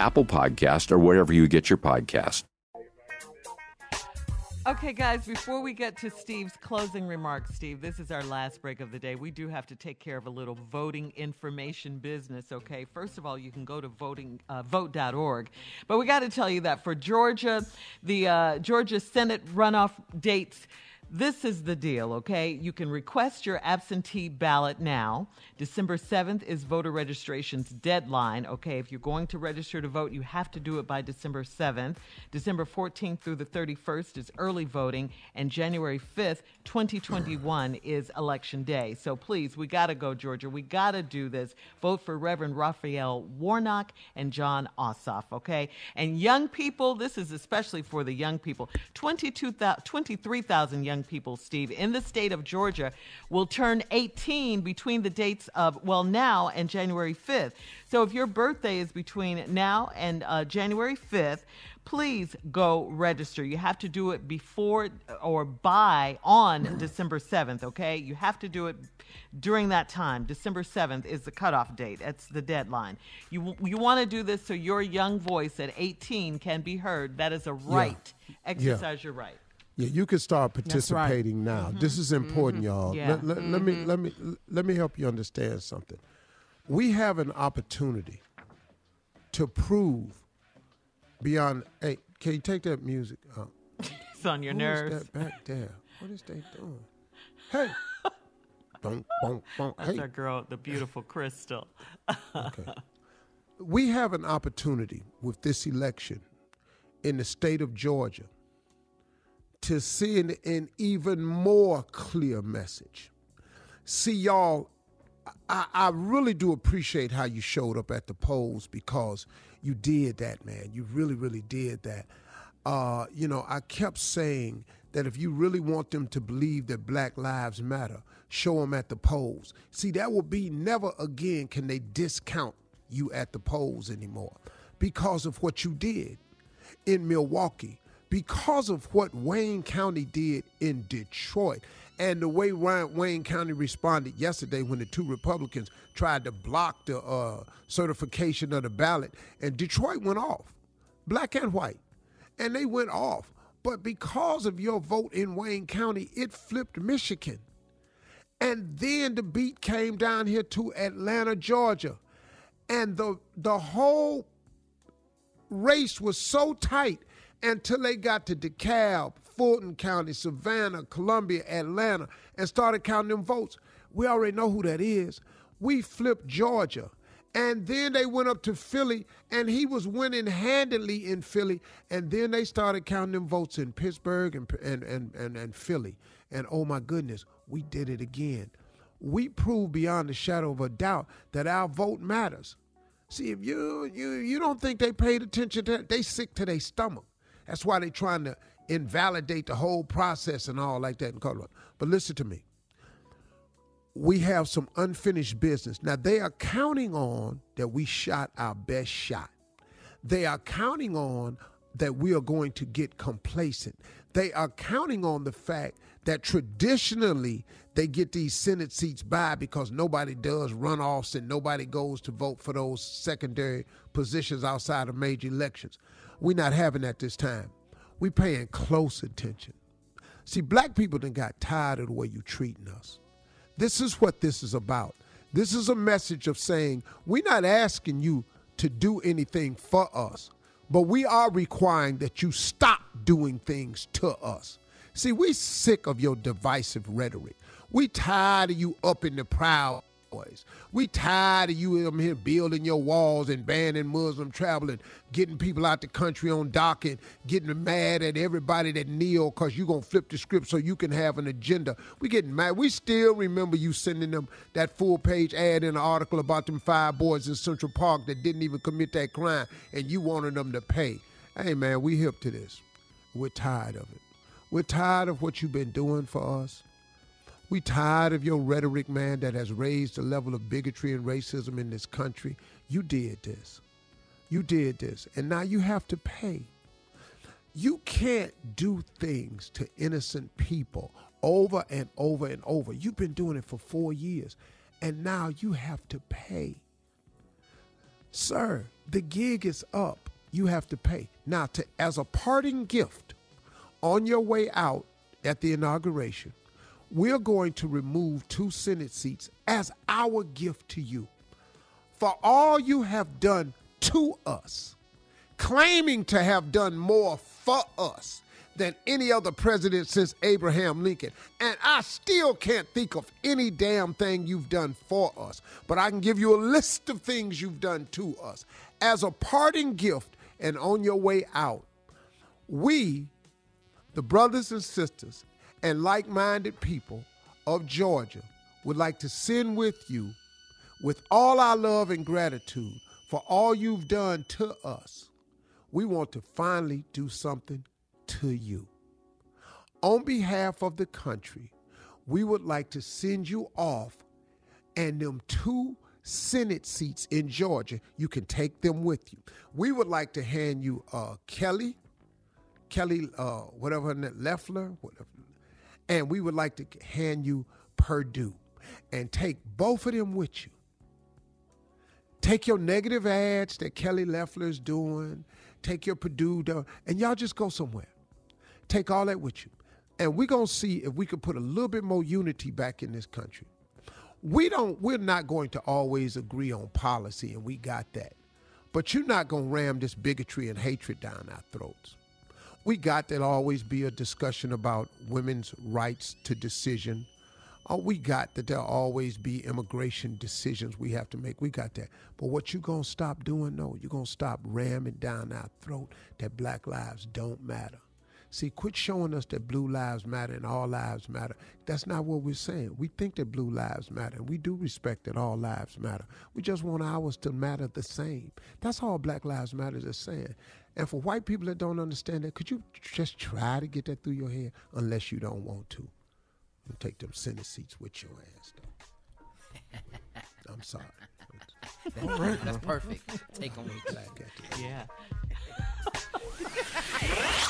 Apple Podcast, or wherever you get your podcast. Okay, guys, before we get to Steve's closing remarks, Steve, this is our last break of the day. We do have to take care of a little voting information business, okay? First of all, you can go to voting uh, vote.org. But we got to tell you that for Georgia, the uh, Georgia Senate runoff dates this is the deal, okay? You can request your absentee ballot now. December 7th is voter registration's deadline, okay? If you're going to register to vote, you have to do it by December 7th. December 14th through the 31st is early voting, and January 5th, 2021 is election day. So please, we got to go, Georgia. We got to do this. Vote for Reverend Raphael Warnock and Jon Ossoff, okay? And young people, this is especially for the young people. 23,000 young people, Steve, in the state of Georgia will turn 18 between the dates of, well, now and January 5th. So if your birthday is between now and uh, January 5th, please go register. You have to do it before or by on December 7th, okay? You have to do it during that time. December 7th is the cutoff date. That's the deadline. You, you want to do this so your young voice at 18 can be heard. That is a right. Yeah. Exercise yeah. your right. Yeah, you can start participating right. now. Mm-hmm. This is important, mm-hmm. y'all. Yeah. Let, let, mm-hmm. let, me let me let me help you understand something. We have an opportunity to prove beyond. Hey, can you take that music up? It's on your nerves. that back there? What is they doing? Hey. Bonk, bonk, bonk. That's hey. our girl, the beautiful Crystal. okay. We have an opportunity with this election in the state of Georgia to send an even more clear message. See, y'all, I, I, really do appreciate how you showed up at the polls because you did that, man. You really, really did that. Uh, you know, I kept saying that if you really want them to believe that Black Lives Matter, show them at the polls. See, that will be never again can they discount you at the polls anymore because of what you did in Milwaukee because of what Wayne County did in Detroit. And the way Wayne County responded yesterday when the two Republicans tried to block the uh, certification of the ballot, and Detroit went off, black and white, and they went off. But because of your vote in Wayne County, it flipped Michigan. And then the beat came down here to Atlanta, Georgia. And the the whole race was so tight until they got to DeKalb, Fulton County, Savannah, Columbia, Atlanta, and started counting them votes. We already know who that is. We flipped Georgia. And then they went up to Philly, and he was winning handily in Philly. And then they started counting them votes in Pittsburgh and, and, and, and, and Philly. And oh my goodness, we did it again. We proved beyond a shadow of a doubt that our vote matters. See, if you you you don't think they paid attention to that, they sick to their stomach. That's why they're trying to invalidate the whole process and all like that in Colorado. But listen to me. We have some unfinished business. Now they are counting on that we shot our best shot. They are counting on that we are going to get complacent. They are counting on the fact that traditionally they get these Senate seats by because nobody does runoffs and nobody goes to vote for those secondary positions outside of major elections. We're not having that this time. We're paying close attention. See, black people done got tired of the way you treating us. This is what this is about. This is a message of saying we're not asking you to do anything for us, but we are requiring that you stop doing things to us. See, we sick of your divisive rhetoric. We tired of you up in the proud boys. We tired of you in here building your walls and banning Muslim travel and getting people out the country on dock and getting mad at everybody that kneel because you going to flip the script so you can have an agenda. We getting mad. We still remember you sending them that full page ad in an article about them five boys in Central Park that didn't even commit that crime and you wanted them to pay. Hey, man, we hip to this. We're tired of it. We're tired of what you've been doing for us. We tired of your rhetoric, man, that has raised the level of bigotry and racism in this country. You did this. You did this. And now you have to pay. You can't do things to innocent people over and over and over. You've been doing it for four years, and now you have to pay. Sir, the gig is up. You have to pay. Now, to, as a parting gift, on your way out at the inauguration, we're going to remove two Senate seats as our gift to you for all you have done to us, claiming to have done more for us than any other president since Abraham Lincoln. And I still can't think of any damn thing you've done for us, but I can give you a list of things you've done to us. As a parting gift and on your way out, we the brothers and sisters and like minded people of Georgia would like to send with you, with all our love and gratitude for all you've done to us. We want to finally do something to you. On behalf of the country, we would like to send you off and them two Senate seats in Georgia, you can take them with you. We would like to hand you uh, Kelly Kelly, uh, whatever Loeffler, whatever. And we would like to hand you Perdue and take both of them with you. Take your negative ads that Kelly Loeffler is doing, take your Perdue, and y'all just go somewhere. Take all that with you. And we're going to see if we can put a little bit more unity back in this country. We don't, we're not going to always agree on policy, and we got that. But you're not going to ram this bigotry and hatred down our throats we got There'll always be a discussion about women's rights to decision. Oh, we got that there'll always be immigration decisions we have to make. We got that. But what you gonna stop doing? No, you're gonna stop ramming down our throat that black lives don't matter. See, quit showing us that blue lives matter and all lives matter. That's not what we're saying. We think that blue lives matter, and we do respect that all lives matter. We just want ours to matter the same. That's all Black Lives Matter is saying. And for white people that don't understand that, could you just try to get that through your head? Unless you don't want to. And take them center seats with your ass, though. I'm sorry. That's, that's perfect. Take them with you. Yeah.